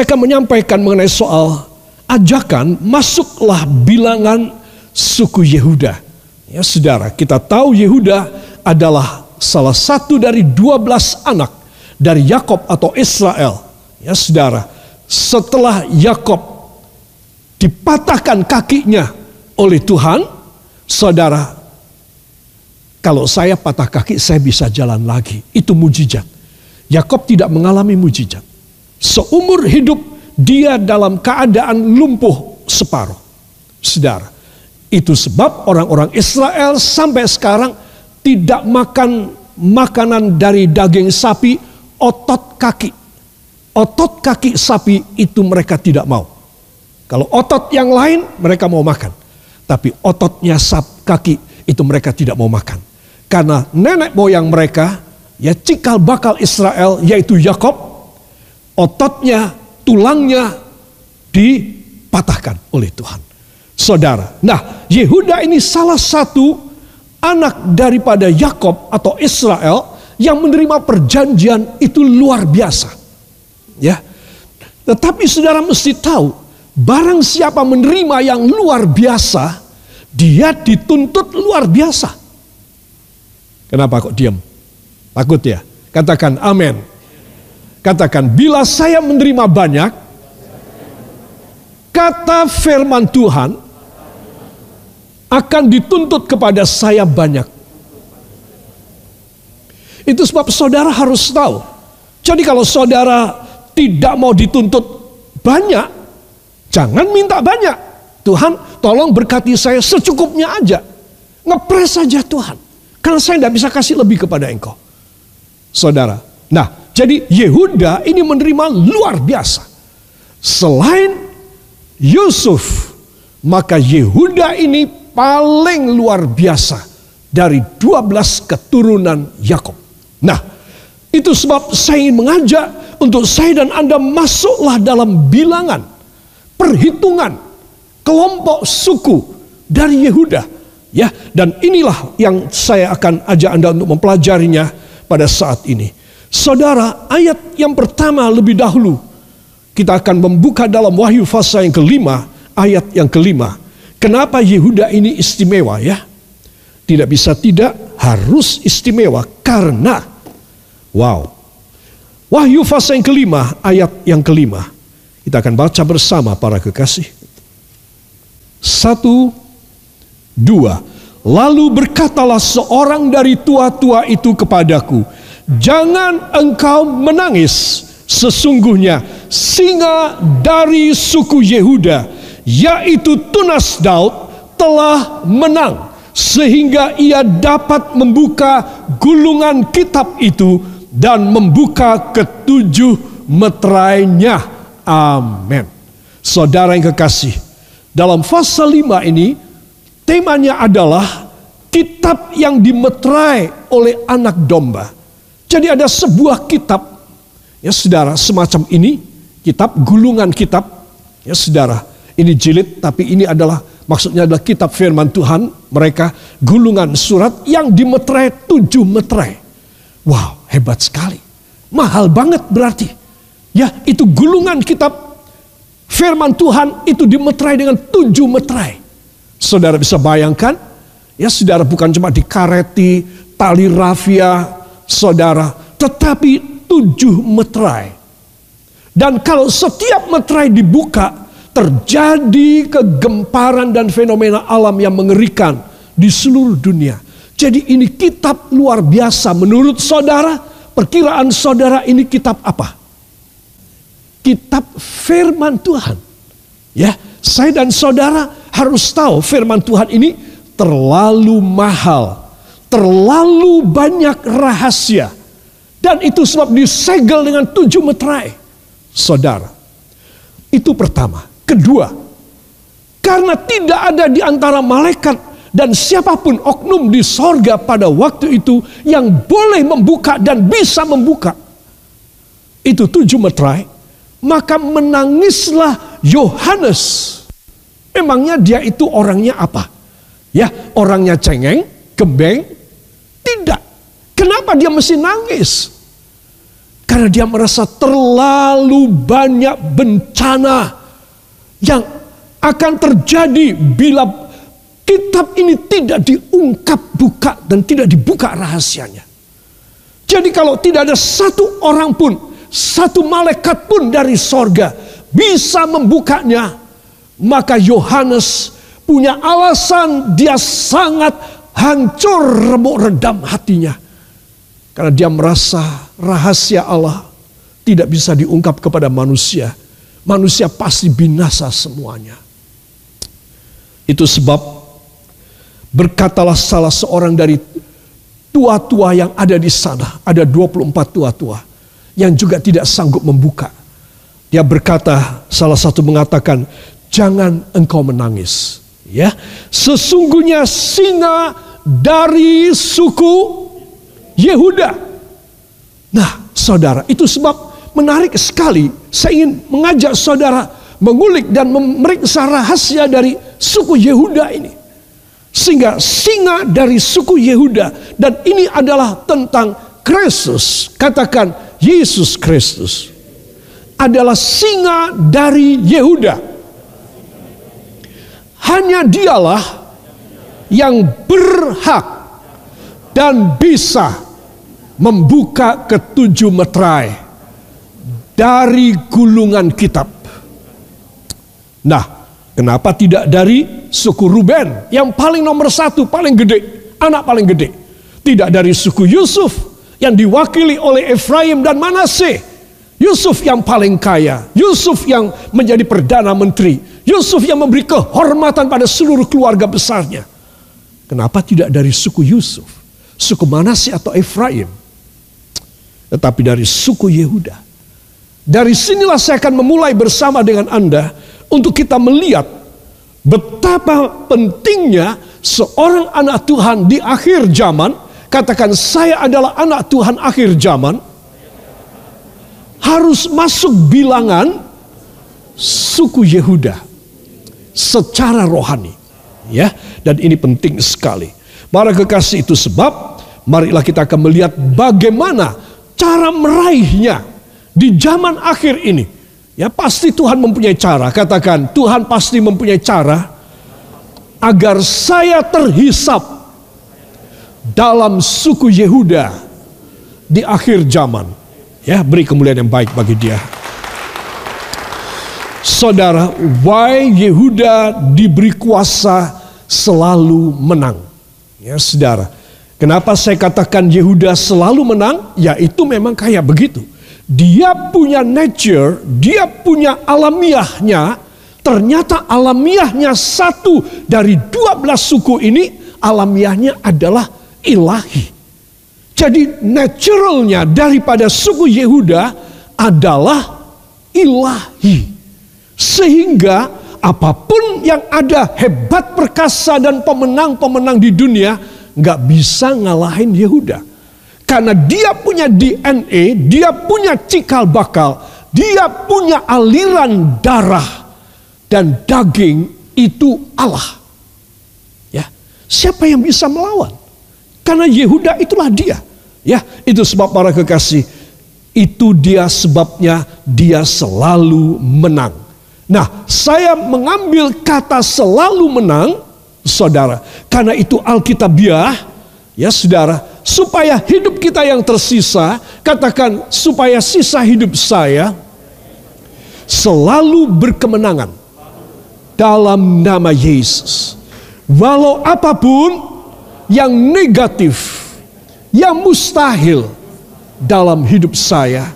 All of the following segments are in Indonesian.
saya akan menyampaikan mengenai soal ajakan masuklah bilangan suku Yehuda. Ya saudara, kita tahu Yehuda adalah salah satu dari 12 anak dari Yakob atau Israel. Ya saudara, setelah Yakob dipatahkan kakinya oleh Tuhan, saudara, kalau saya patah kaki saya bisa jalan lagi. Itu mujizat. Yakob tidak mengalami mujizat. Seumur hidup dia dalam keadaan lumpuh separuh. Saudara, itu sebab orang-orang Israel sampai sekarang tidak makan makanan dari daging sapi, otot kaki. Otot kaki sapi itu mereka tidak mau. Kalau otot yang lain mereka mau makan. Tapi ototnya sap kaki itu mereka tidak mau makan. Karena nenek moyang mereka, ya cikal bakal Israel yaitu Yakob ototnya, tulangnya dipatahkan oleh Tuhan. Saudara, nah Yehuda ini salah satu anak daripada Yakob atau Israel yang menerima perjanjian itu luar biasa. Ya. Tetapi saudara mesti tahu, barang siapa menerima yang luar biasa, dia dituntut luar biasa. Kenapa kok diam? Takut ya? Katakan amin. Katakan, bila saya menerima banyak, kata firman Tuhan akan dituntut kepada saya banyak. Itu sebab saudara harus tahu. Jadi kalau saudara tidak mau dituntut banyak, jangan minta banyak. Tuhan tolong berkati saya secukupnya aja. Ngepres saja Tuhan. Karena saya tidak bisa kasih lebih kepada engkau. Saudara, nah jadi Yehuda ini menerima luar biasa. Selain Yusuf, maka Yehuda ini paling luar biasa dari 12 keturunan Yakob. Nah, itu sebab saya ingin mengajak untuk saya dan Anda masuklah dalam bilangan perhitungan kelompok suku dari Yehuda. Ya, dan inilah yang saya akan ajak Anda untuk mempelajarinya pada saat ini. Saudara, ayat yang pertama lebih dahulu. Kita akan membuka dalam Wahyu fasa yang kelima, ayat yang kelima. Kenapa Yehuda ini istimewa ya? Tidak bisa tidak, harus istimewa karena wow. Wahyu fasa yang kelima, ayat yang kelima. Kita akan baca bersama para kekasih. Satu, dua. Lalu berkatalah seorang dari tua-tua itu kepadaku, Jangan engkau menangis. Sesungguhnya singa dari suku Yehuda, yaitu Tunas Daud, telah menang. Sehingga ia dapat membuka gulungan kitab itu dan membuka ketujuh meterainya. Amin. Saudara yang kekasih, dalam fase 5 ini temanya adalah kitab yang dimeterai oleh anak domba. Jadi ada sebuah kitab, ya saudara, semacam ini, kitab, gulungan kitab, ya saudara, ini jilid, tapi ini adalah, maksudnya adalah kitab firman Tuhan, mereka gulungan surat yang dimeterai tujuh meterai. Wow, hebat sekali. Mahal banget berarti. Ya, itu gulungan kitab firman Tuhan itu dimeterai dengan tujuh meterai. Saudara bisa bayangkan, ya saudara bukan cuma dikareti, tali rafia, saudara, tetapi tujuh meterai. Dan kalau setiap meterai dibuka, terjadi kegemparan dan fenomena alam yang mengerikan di seluruh dunia. Jadi ini kitab luar biasa menurut saudara, perkiraan saudara ini kitab apa? Kitab firman Tuhan. Ya, saya dan saudara harus tahu firman Tuhan ini terlalu mahal terlalu banyak rahasia. Dan itu sebab disegel dengan tujuh meterai. Saudara, itu pertama. Kedua, karena tidak ada di antara malaikat dan siapa pun oknum di sorga pada waktu itu yang boleh membuka dan bisa membuka. Itu tujuh meterai. Maka menangislah Yohanes. Memangnya dia itu orangnya apa? Ya, orangnya cengeng, gembeng, tidak. Kenapa dia mesti nangis? Karena dia merasa terlalu banyak bencana yang akan terjadi bila kitab ini tidak diungkap buka dan tidak dibuka rahasianya. Jadi kalau tidak ada satu orang pun, satu malaikat pun dari sorga bisa membukanya, maka Yohanes punya alasan dia sangat hancur remuk redam hatinya. Karena dia merasa rahasia Allah tidak bisa diungkap kepada manusia. Manusia pasti binasa semuanya. Itu sebab berkatalah salah seorang dari tua-tua yang ada di sana. Ada 24 tua-tua yang juga tidak sanggup membuka. Dia berkata, salah satu mengatakan, jangan engkau menangis. Ya, sesungguhnya singa dari suku Yehuda. Nah, saudara, itu sebab menarik sekali. Saya ingin mengajak saudara mengulik dan memeriksa rahasia dari suku Yehuda ini. Sehingga singa dari suku Yehuda dan ini adalah tentang Kristus. Katakan Yesus Kristus adalah singa dari Yehuda hanya dialah yang berhak dan bisa membuka ketujuh meterai dari gulungan kitab. Nah, kenapa tidak dari suku Ruben yang paling nomor satu, paling gede, anak paling gede. Tidak dari suku Yusuf yang diwakili oleh Efraim dan Manase. Yusuf yang paling kaya, Yusuf yang menjadi perdana menteri, Yusuf yang memberi kehormatan pada seluruh keluarga besarnya. Kenapa tidak dari suku Yusuf? Suku Manasih atau Efraim? Tetapi dari suku Yehuda. Dari sinilah saya akan memulai bersama dengan Anda untuk kita melihat betapa pentingnya seorang anak Tuhan di akhir zaman. Katakan saya adalah anak Tuhan akhir zaman. Harus masuk bilangan suku Yehuda secara rohani. Ya, dan ini penting sekali. Para kekasih itu sebab marilah kita akan melihat bagaimana cara meraihnya di zaman akhir ini. Ya, pasti Tuhan mempunyai cara. Katakan, Tuhan pasti mempunyai cara agar saya terhisap dalam suku Yehuda di akhir zaman. Ya, beri kemuliaan yang baik bagi dia. Saudara, why Yehuda diberi kuasa selalu menang? Ya, saudara. Kenapa saya katakan Yehuda selalu menang? Ya, itu memang kayak begitu. Dia punya nature, dia punya alamiahnya. Ternyata alamiahnya satu dari dua belas suku ini alamiahnya adalah ilahi. Jadi naturalnya daripada suku Yehuda adalah ilahi. Sehingga apa pun yang ada hebat perkasa dan pemenang-pemenang di dunia nggak bisa ngalahin Yehuda. Karena dia punya DNA, dia punya cikal bakal, dia punya aliran darah dan daging itu Allah. Ya, siapa yang bisa melawan? Karena Yehuda itulah dia. Ya, itu sebab para kekasih, itu dia sebabnya dia selalu menang. Nah, saya mengambil kata selalu menang, saudara, karena itu Alkitabiah, ya saudara, supaya hidup kita yang tersisa, katakan supaya sisa hidup saya selalu berkemenangan dalam nama Yesus. Walau apa pun yang negatif, yang mustahil dalam hidup saya,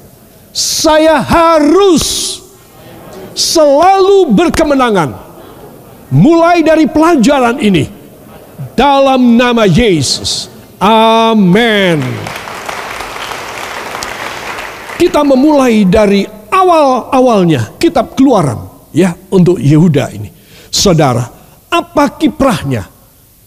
saya harus selalu berkemenangan. Mulai dari pelajaran ini. Dalam nama Yesus. Amin. Kita memulai dari awal-awalnya kitab keluaran. Ya untuk Yehuda ini. Saudara, apa kiprahnya?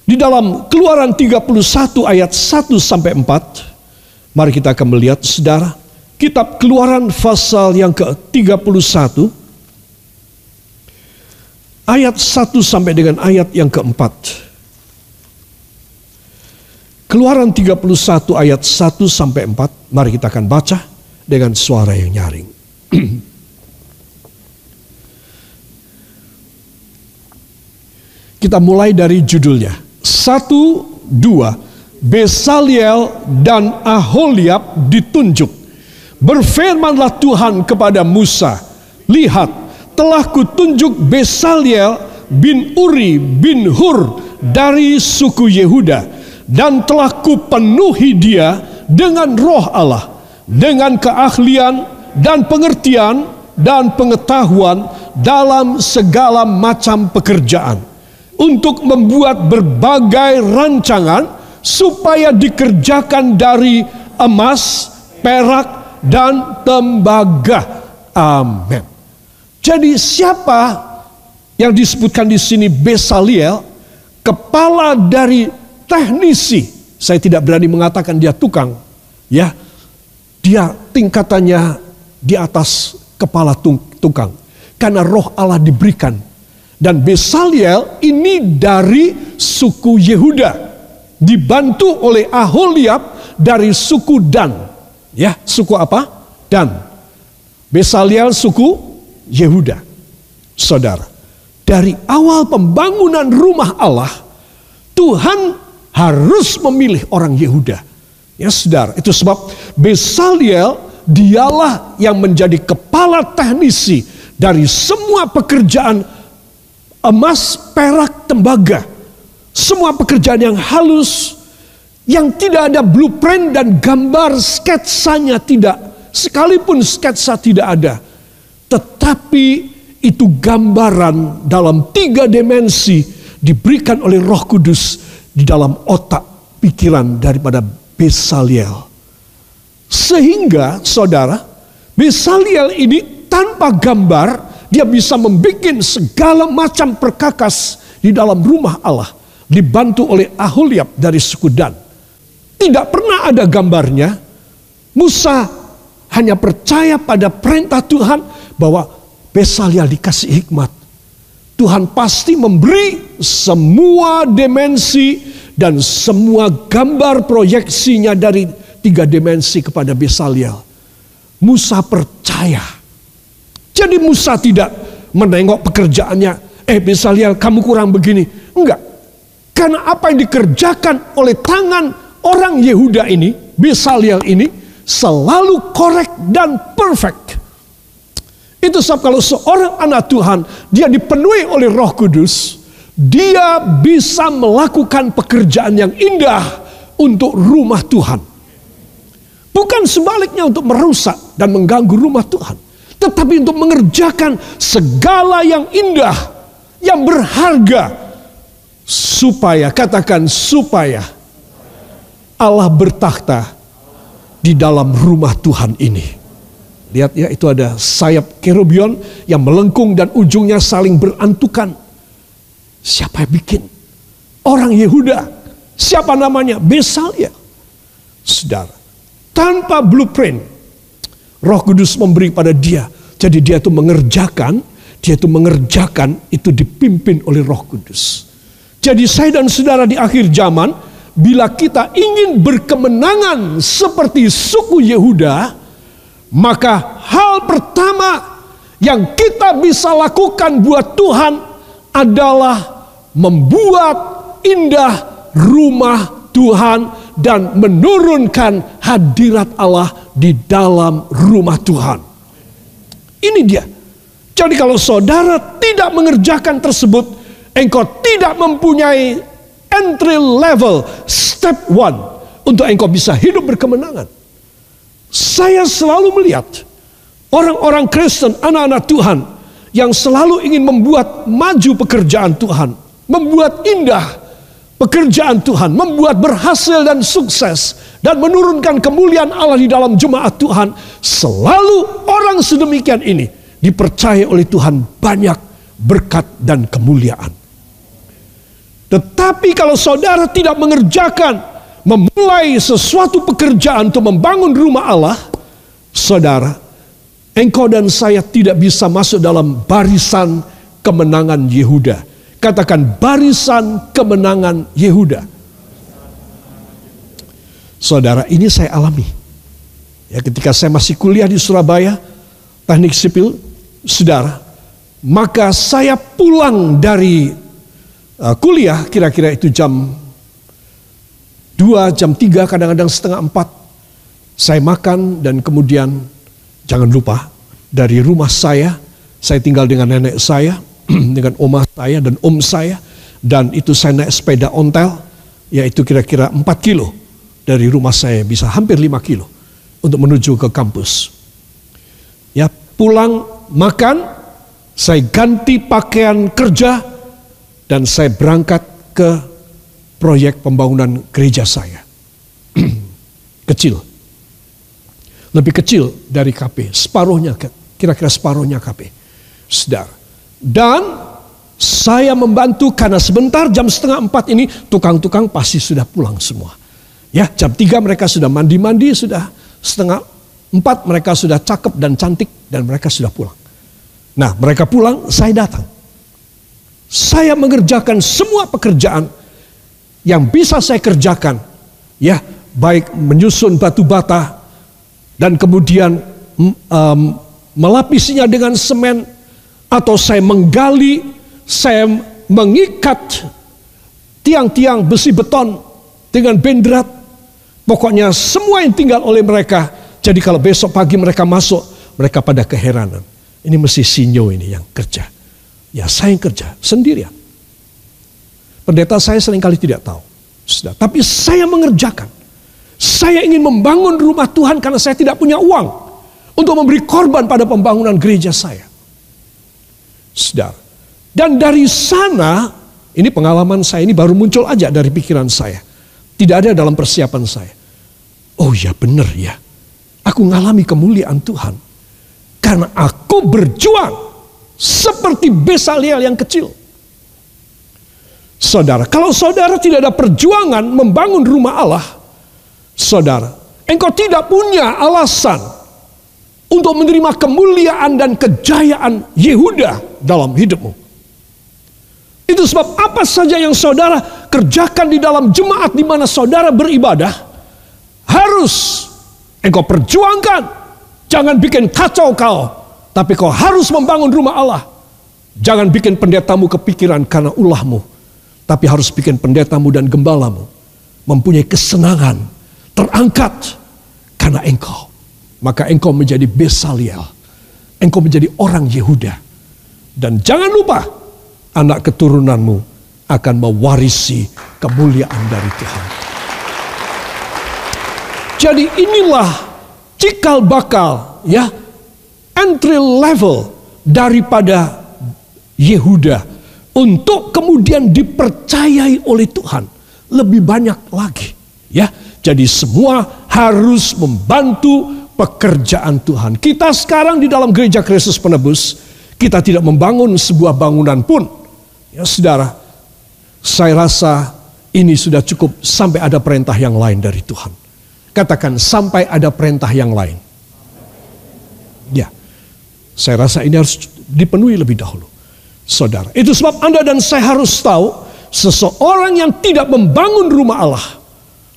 Di dalam keluaran 31 ayat 1 sampai 4. Mari kita akan melihat saudara. Kitab keluaran pasal yang ke-31 ayat 1 sampai dengan ayat yang keempat. Keluaran 31 ayat 1 sampai 4, mari kita akan baca. dengan suara yang nyaring. Kita mulai dari judulnya. Satu, dua, Besaliel dan Aholiab ditunjuk. Berfirmanlah Tuhan kepada Musa, Lihat, telah kutunjuk Besaliel bin Uri bin Hur dari suku Yehuda. Dan telah kupenuhi dia dengan roh Allah. Dengan keahlian dan pengertian dan pengetahuan dalam segala macam pekerjaan untuk membuat berbagai rancangan supaya dikerjakan dari emas, perak, dan tembaga. Amin. Jadi siapa yang disebutkan di sini Besaliel, kepala dari teknisi. Saya tidak berani mengatakan dia tukang, ya. Dia tingkatannya di atas kepala tukang. Karena roh Allah diberikan dan Besaliel ini dari suku Yehuda. Dibantu oleh Aholiab dari suku Dan. Ya, suku apa? Dan. Besaliel suku Yehuda. Saudara, dari awal pembangunan rumah Allah, Tuhan harus memilih orang Yehuda. Ya saudara, itu sebab Besaliel dialah yang menjadi kepala teknisi dari semua pekerjaan emas, perak, tembaga. Semua pekerjaan yang halus, yang tidak ada blueprint dan gambar sketsanya tidak. Sekalipun sketsa tidak ada. Tetapi itu gambaran dalam tiga dimensi diberikan oleh roh kudus di dalam otak pikiran daripada Besaliel. Sehingga saudara, Besaliel ini tanpa gambar dia bisa membuat segala macam perkakas di dalam rumah Allah. Dibantu oleh Aholiab dari suku Dan. Tidak pernah ada gambarnya. Musa hanya percaya pada perintah Tuhan bahwa Besalia dikasih hikmat. Tuhan pasti memberi semua dimensi dan semua gambar proyeksinya dari tiga dimensi kepada Besaliel. Musa percaya jadi Musa tidak menengok pekerjaannya. Eh Besaliel kamu kurang begini. Enggak. Karena apa yang dikerjakan oleh tangan orang Yehuda ini, Besaliel ini, selalu korek dan perfect. Itu sebab kalau seorang anak Tuhan, dia dipenuhi oleh roh kudus, dia bisa melakukan pekerjaan yang indah untuk rumah Tuhan. Bukan sebaliknya untuk merusak dan mengganggu rumah Tuhan tetapi untuk mengerjakan segala yang indah, yang berharga, supaya katakan supaya Allah bertakhta di dalam rumah Tuhan ini. Lihat ya itu ada sayap kerubion yang melengkung dan ujungnya saling berantukan. Siapa yang bikin? Orang Yehuda. Siapa namanya? Besalia. Saudara, tanpa blueprint, Roh Kudus memberi pada dia. Jadi dia itu mengerjakan, dia itu mengerjakan itu dipimpin oleh Roh Kudus. Jadi saya dan saudara di akhir zaman, bila kita ingin berkemenangan seperti suku Yehuda, maka hal pertama yang kita bisa lakukan buat Tuhan adalah membuat indah rumah Tuhan dan menurunkan hadirat Allah di dalam rumah Tuhan. Ini dia. Jadi kalau saudara tidak mengerjakan tersebut, engkau tidak mempunyai entry level step one untuk engkau bisa hidup berkemenangan. Saya selalu melihat orang-orang Kristen, anak-anak Tuhan yang selalu ingin membuat maju pekerjaan Tuhan, membuat indah pekerjaan Tuhan, membuat berhasil dan sukses, dan menurunkan kemuliaan Allah di dalam jemaat Tuhan, selalu orang sedemikian ini dipercaya oleh Tuhan banyak berkat dan kemuliaan. Tetapi kalau saudara tidak mengerjakan, memulai sesuatu pekerjaan untuk membangun rumah Allah, saudara, engkau dan saya tidak bisa masuk dalam barisan kemenangan Yehuda Katakan barisan kemenangan Yehuda. Saudara, ini saya alami. Ya, ketika saya masih kuliah di Surabaya, teknik sipil, saudara, maka saya pulang dari uh, kuliah kira-kira itu jam 2, jam 3, kadang-kadang setengah 4. Saya makan dan kemudian jangan lupa dari rumah saya, saya tinggal dengan nenek saya, dengan oma saya dan om saya, dan itu saya naik sepeda ontel, yaitu kira-kira 4 kilo dari rumah saya, bisa hampir 5 kilo untuk menuju ke kampus. Ya, pulang makan, saya ganti pakaian kerja dan saya berangkat ke proyek pembangunan gereja saya. kecil. Lebih kecil dari KP, separuhnya kira-kira separuhnya KP. Sedar. Dan saya membantu karena sebentar jam setengah empat ini tukang-tukang pasti sudah pulang semua. Ya jam tiga mereka sudah mandi-mandi sudah setengah empat mereka sudah cakep dan cantik dan mereka sudah pulang. Nah mereka pulang, saya datang. Saya mengerjakan semua pekerjaan yang bisa saya kerjakan. Ya, baik menyusun batu bata dan kemudian um, melapisinya dengan semen atau saya menggali, saya mengikat tiang-tiang besi beton dengan bendrat Pokoknya semua yang tinggal oleh mereka. Jadi kalau besok pagi mereka masuk, mereka pada keheranan. Ini mesti sinyo ini yang kerja. Ya saya yang kerja sendirian. Pendeta saya sering kali tidak tahu. Sudah. Tapi saya mengerjakan. Saya ingin membangun rumah Tuhan karena saya tidak punya uang. Untuk memberi korban pada pembangunan gereja saya. Sudah. Dan dari sana, ini pengalaman saya ini baru muncul aja dari pikiran saya. Tidak ada dalam persiapan saya. Oh ya benar ya. Aku ngalami kemuliaan Tuhan. Karena aku berjuang seperti Besaliel yang kecil. Saudara, kalau saudara tidak ada perjuangan membangun rumah Allah, saudara, engkau tidak punya alasan untuk menerima kemuliaan dan kejayaan Yehuda dalam hidupmu. Itu sebab apa saja yang saudara kerjakan di dalam jemaat di mana saudara beribadah harus engkau perjuangkan. Jangan bikin kacau kau, tapi kau harus membangun rumah Allah. Jangan bikin pendetamu kepikiran karena ulahmu, tapi harus bikin pendetamu dan gembalamu mempunyai kesenangan, terangkat karena engkau. Maka engkau menjadi Besaliel. Engkau menjadi orang Yehuda. Dan jangan lupa, anak keturunanmu akan mewarisi kemuliaan dari Tuhan. Jadi inilah cikal bakal ya entry level daripada Yehuda untuk kemudian dipercayai oleh Tuhan lebih banyak lagi ya. Jadi semua harus membantu pekerjaan Tuhan. Kita sekarang di dalam gereja Kristus Penebus kita tidak membangun sebuah bangunan pun Ya saudara, saya rasa ini sudah cukup sampai ada perintah yang lain dari Tuhan. Katakan sampai ada perintah yang lain. Ya, saya rasa ini harus dipenuhi lebih dahulu. Saudara, itu sebab Anda dan saya harus tahu seseorang yang tidak membangun rumah Allah,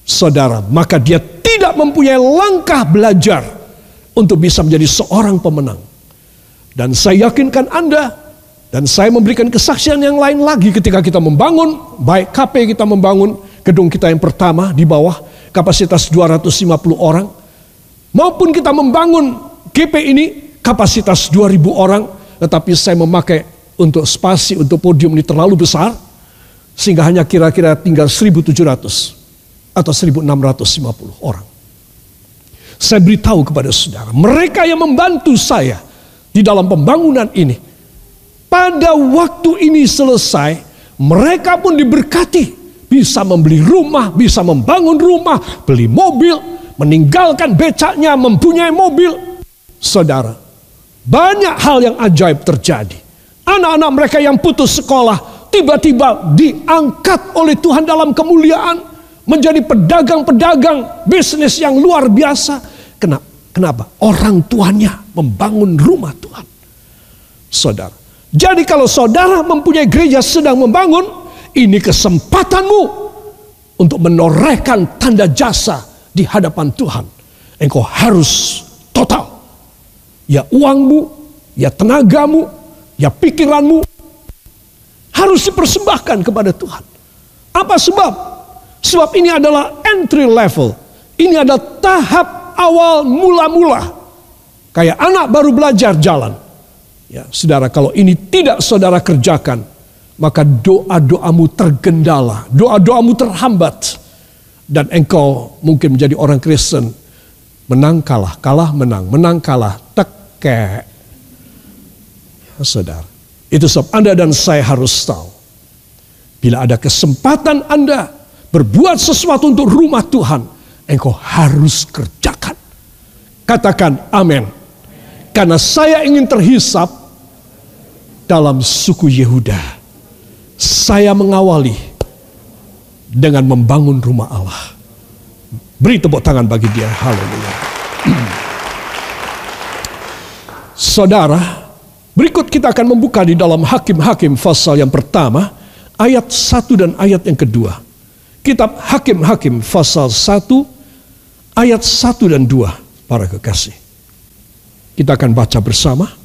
saudara, maka dia tidak mempunyai langkah belajar untuk bisa menjadi seorang pemenang. Dan saya yakinkan Anda dan saya memberikan kesaksian yang lain lagi ketika kita membangun, baik KP kita membangun gedung kita yang pertama di bawah kapasitas 250 orang, maupun kita membangun GP ini kapasitas 2000 orang, tetapi saya memakai untuk spasi untuk podium ini terlalu besar, sehingga hanya kira-kira tinggal 1700 atau 1650 orang. Saya beritahu kepada saudara, mereka yang membantu saya di dalam pembangunan ini, pada waktu ini selesai, mereka pun diberkati. Bisa membeli rumah, bisa membangun rumah, beli mobil, meninggalkan becaknya, mempunyai mobil. Saudara, banyak hal yang ajaib terjadi. Anak-anak mereka yang putus sekolah, tiba-tiba diangkat oleh Tuhan dalam kemuliaan. Menjadi pedagang-pedagang bisnis yang luar biasa. Kenapa? Orang tuanya membangun rumah Tuhan. Saudara, jadi kalau saudara mempunyai gereja sedang membangun, ini kesempatanmu untuk menorehkan tanda jasa di hadapan Tuhan. engkau harus total. Ya uangmu, ya tenagamu, ya pikiranmu harus dipersembahkan kepada Tuhan. Apa sebab? Sebab ini adalah entry level. Ini adalah tahap awal mula-mula. Kayak anak baru belajar jalan. Ya, saudara, kalau ini tidak saudara kerjakan, maka doa-doamu tergendala, doa-doamu terhambat. Dan engkau mungkin menjadi orang Kristen, menang kalah, kalah menang, menang kalah, teke. Saudara, itu sebab Anda dan saya harus tahu. Bila ada kesempatan Anda berbuat sesuatu untuk rumah Tuhan, engkau harus kerjakan. Katakan amin. Karena saya ingin terhisap dalam suku Yehuda. Saya mengawali dengan membangun rumah Allah. Beri tepuk tangan bagi dia. Haleluya. Saudara, berikut kita akan membuka di dalam Hakim-Hakim pasal yang pertama, ayat 1 dan ayat yang kedua. Kitab Hakim-Hakim pasal 1, ayat 1 dan 2, para kekasih. Kita akan baca bersama.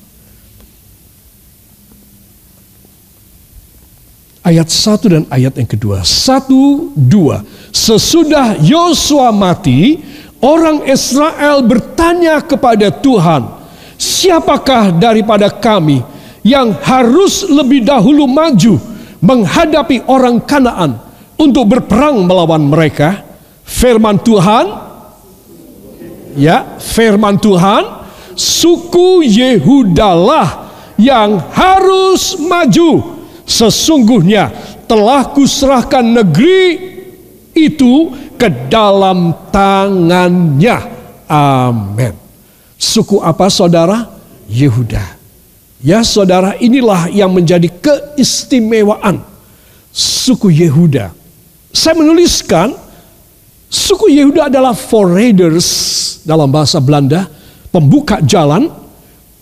ayat 1 dan ayat yang kedua. Satu, dua. Sesudah Yosua mati, orang Israel bertanya kepada Tuhan, siapakah daripada kami yang harus lebih dahulu maju menghadapi orang Kanaan untuk berperang melawan mereka? Firman Tuhan, ya, firman Tuhan, suku Yehudalah yang harus maju Sesungguhnya telah kuserahkan negeri itu ke dalam tangannya. Amin. Suku apa saudara? Yehuda. Ya saudara inilah yang menjadi keistimewaan suku Yehuda. Saya menuliskan suku Yehuda adalah forraders dalam bahasa Belanda, pembuka jalan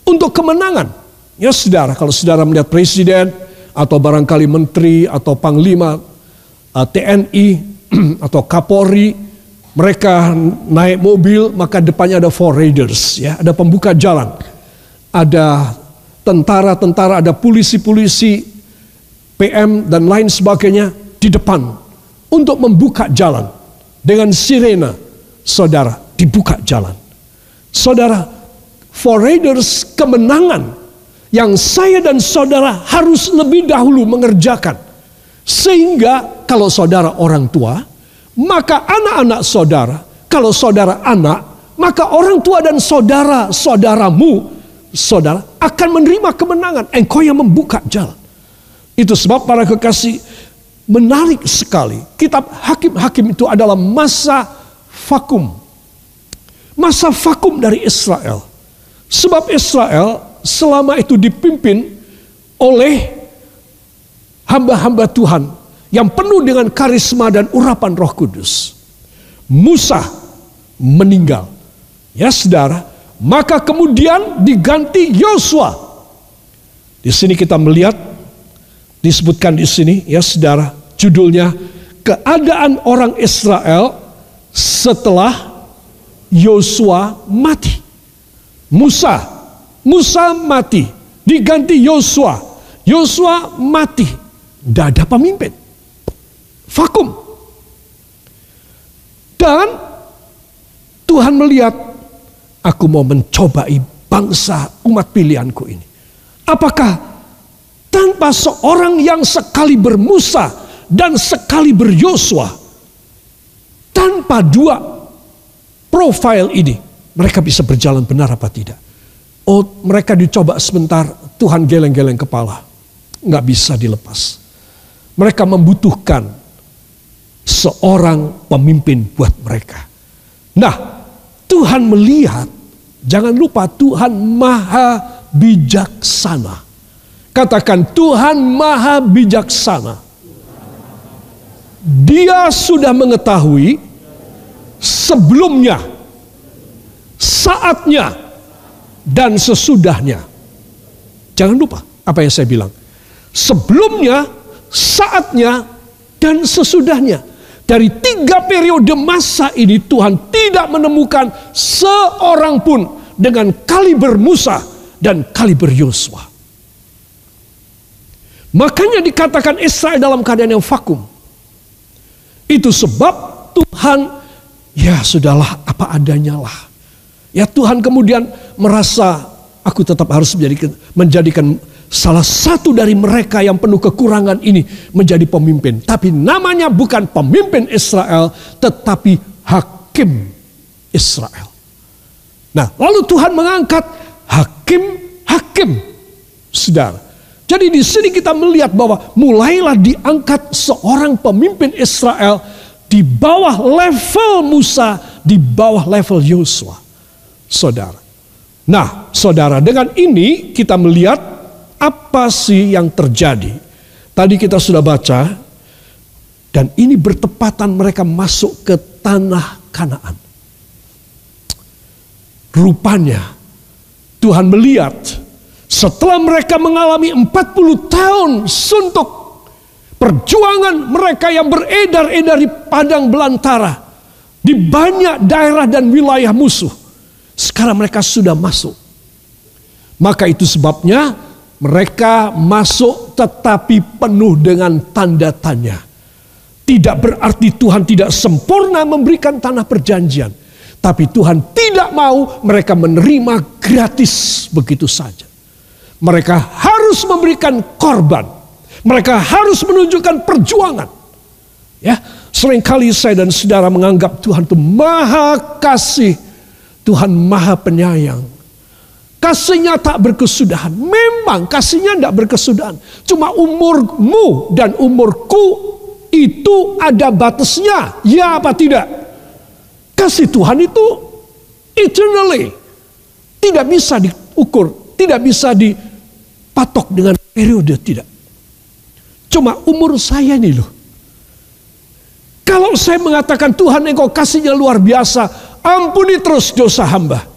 untuk kemenangan. Ya saudara, kalau saudara melihat presiden, atau barangkali menteri atau panglima uh, TNI atau Kapolri mereka naik mobil maka depannya ada four raiders ya. Ada pembuka jalan ada tentara-tentara ada polisi-polisi PM dan lain sebagainya di depan untuk membuka jalan. Dengan sirena saudara dibuka jalan. Saudara four raiders kemenangan yang saya dan saudara harus lebih dahulu mengerjakan. Sehingga kalau saudara orang tua, maka anak-anak saudara, kalau saudara anak, maka orang tua dan saudara-saudaramu, saudara akan menerima kemenangan. Engkau yang membuka jalan. Itu sebab para kekasih menarik sekali. Kitab Hakim-Hakim itu adalah masa vakum. Masa vakum dari Israel. Sebab Israel selama itu dipimpin oleh hamba-hamba Tuhan yang penuh dengan karisma dan urapan Roh Kudus. Musa meninggal. Ya saudara, maka kemudian diganti Yosua. Di sini kita melihat disebutkan di sini ya saudara, judulnya keadaan orang Israel setelah Yosua mati. Musa Musa mati, diganti Yosua. Yosua mati, tidak ada pemimpin. Vakum. Dan Tuhan melihat, aku mau mencobai bangsa umat pilihanku ini. Apakah tanpa seorang yang sekali bermusa dan sekali beryosua, tanpa dua profil ini, mereka bisa berjalan benar apa tidak? Oh mereka dicoba sebentar, Tuhan geleng-geleng kepala. Nggak bisa dilepas. Mereka membutuhkan seorang pemimpin buat mereka. Nah, Tuhan melihat, jangan lupa Tuhan maha bijaksana. Katakan Tuhan maha bijaksana. Dia sudah mengetahui sebelumnya, saatnya, dan sesudahnya. Jangan lupa apa yang saya bilang. Sebelumnya, saatnya, dan sesudahnya. Dari tiga periode masa ini Tuhan tidak menemukan seorang pun dengan kaliber Musa dan kaliber Yosua. Makanya dikatakan Israel dalam keadaan yang vakum. Itu sebab Tuhan ya sudahlah apa adanya lah. Ya Tuhan kemudian merasa aku tetap harus menjadikan, menjadikan salah satu dari mereka yang penuh kekurangan ini menjadi pemimpin. Tapi namanya bukan pemimpin Israel, tetapi hakim Israel. Nah, lalu Tuhan mengangkat hakim-hakim, saudara. Jadi di sini kita melihat bahwa mulailah diangkat seorang pemimpin Israel di bawah level Musa, di bawah level Yosua. Saudara. Nah, saudara, dengan ini kita melihat apa sih yang terjadi? Tadi kita sudah baca, dan ini bertepatan mereka masuk ke tanah Kanaan. Rupanya Tuhan melihat setelah mereka mengalami 40 tahun suntuk perjuangan mereka yang beredar-edar di padang belantara di banyak daerah dan wilayah musuh. Sekarang mereka sudah masuk. Maka itu sebabnya mereka masuk tetapi penuh dengan tanda tanya. Tidak berarti Tuhan tidak sempurna memberikan tanah perjanjian. Tapi Tuhan tidak mau mereka menerima gratis begitu saja. Mereka harus memberikan korban. Mereka harus menunjukkan perjuangan. Ya, sering kali saya dan saudara menganggap Tuhan itu maha kasih. Tuhan maha penyayang. Kasihnya tak berkesudahan. Memang kasihnya tidak berkesudahan. Cuma umurmu dan umurku itu ada batasnya. Ya apa tidak? Kasih Tuhan itu eternally. Tidak bisa diukur. Tidak bisa dipatok dengan periode. Tidak. Cuma umur saya ini loh. Kalau saya mengatakan Tuhan engkau kasihnya luar biasa. Ampuni terus dosa hamba.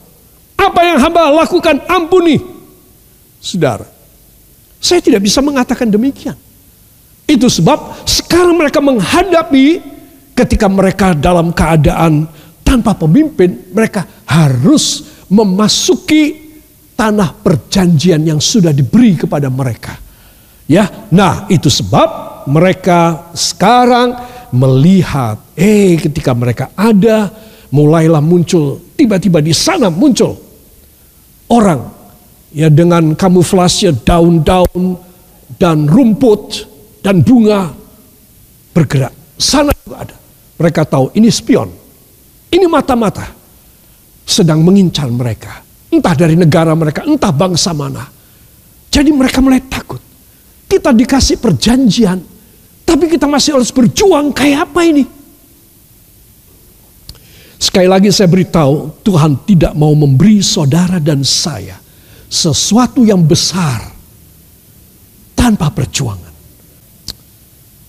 Apa yang hamba lakukan ampuni. Saudara, saya tidak bisa mengatakan demikian. Itu sebab sekarang mereka menghadapi ketika mereka dalam keadaan tanpa pemimpin, mereka harus memasuki tanah perjanjian yang sudah diberi kepada mereka. Ya, nah itu sebab mereka sekarang melihat, eh ketika mereka ada, mulailah muncul, tiba-tiba di sana muncul orang ya dengan kamuflase daun-daun dan rumput dan bunga bergerak. Sana juga ada. Mereka tahu ini spion. Ini mata-mata sedang mengincar mereka. Entah dari negara mereka, entah bangsa mana. Jadi mereka mulai takut. Kita dikasih perjanjian, tapi kita masih harus berjuang kayak apa ini? Sekali lagi saya beritahu, Tuhan tidak mau memberi saudara dan saya sesuatu yang besar tanpa perjuangan.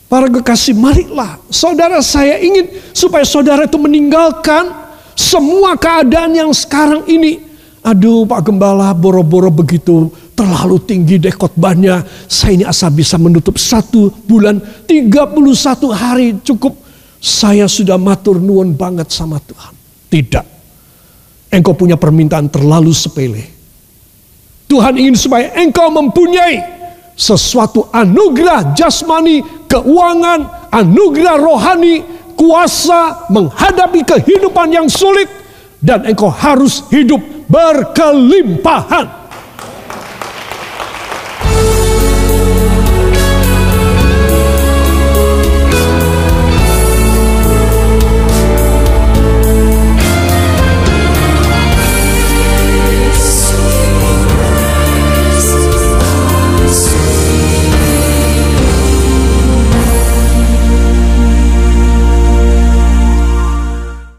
Para kekasih, marilah saudara saya ingin supaya saudara itu meninggalkan semua keadaan yang sekarang ini. Aduh Pak Gembala boro-boro begitu terlalu tinggi deh khotbahnya. Saya ini asal bisa menutup satu bulan 31 hari cukup saya sudah matur nuwun banget sama Tuhan. Tidak. Engkau punya permintaan terlalu sepele. Tuhan ingin supaya engkau mempunyai sesuatu anugerah jasmani, keuangan, anugerah rohani, kuasa menghadapi kehidupan yang sulit dan engkau harus hidup berkelimpahan.